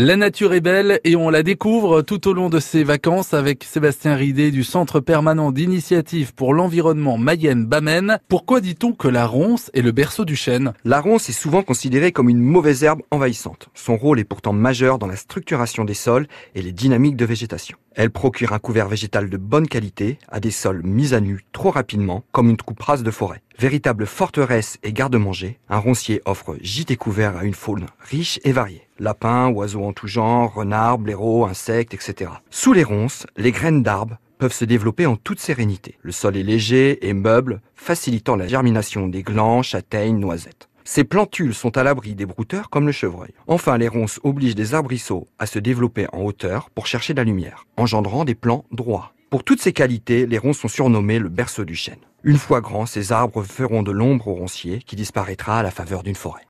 La nature est belle et on la découvre tout au long de ses vacances avec Sébastien Ridé du Centre permanent d'initiative pour l'environnement Mayenne-Bamène. Pourquoi dit-on que la ronce est le berceau du chêne? La ronce est souvent considérée comme une mauvaise herbe envahissante. Son rôle est pourtant majeur dans la structuration des sols et les dynamiques de végétation. Elle procure un couvert végétal de bonne qualité à des sols mis à nu trop rapidement, comme une coupe rase de forêt. Véritable forteresse et garde-manger, un roncier offre gîte et couvert à une faune riche et variée. Lapins, oiseaux en tout genre, renards, blaireaux, insectes, etc. Sous les ronces, les graines d'arbres peuvent se développer en toute sérénité. Le sol est léger et meuble, facilitant la germination des glands, châtaignes, noisettes. Ces plantules sont à l'abri des brouteurs comme le chevreuil. Enfin, les ronces obligent des arbrisseaux à se développer en hauteur pour chercher de la lumière, engendrant des plants droits. Pour toutes ces qualités, les ronces sont surnommés le berceau du chêne. Une fois grands, ces arbres feront de l'ombre au roncier qui disparaîtra à la faveur d'une forêt.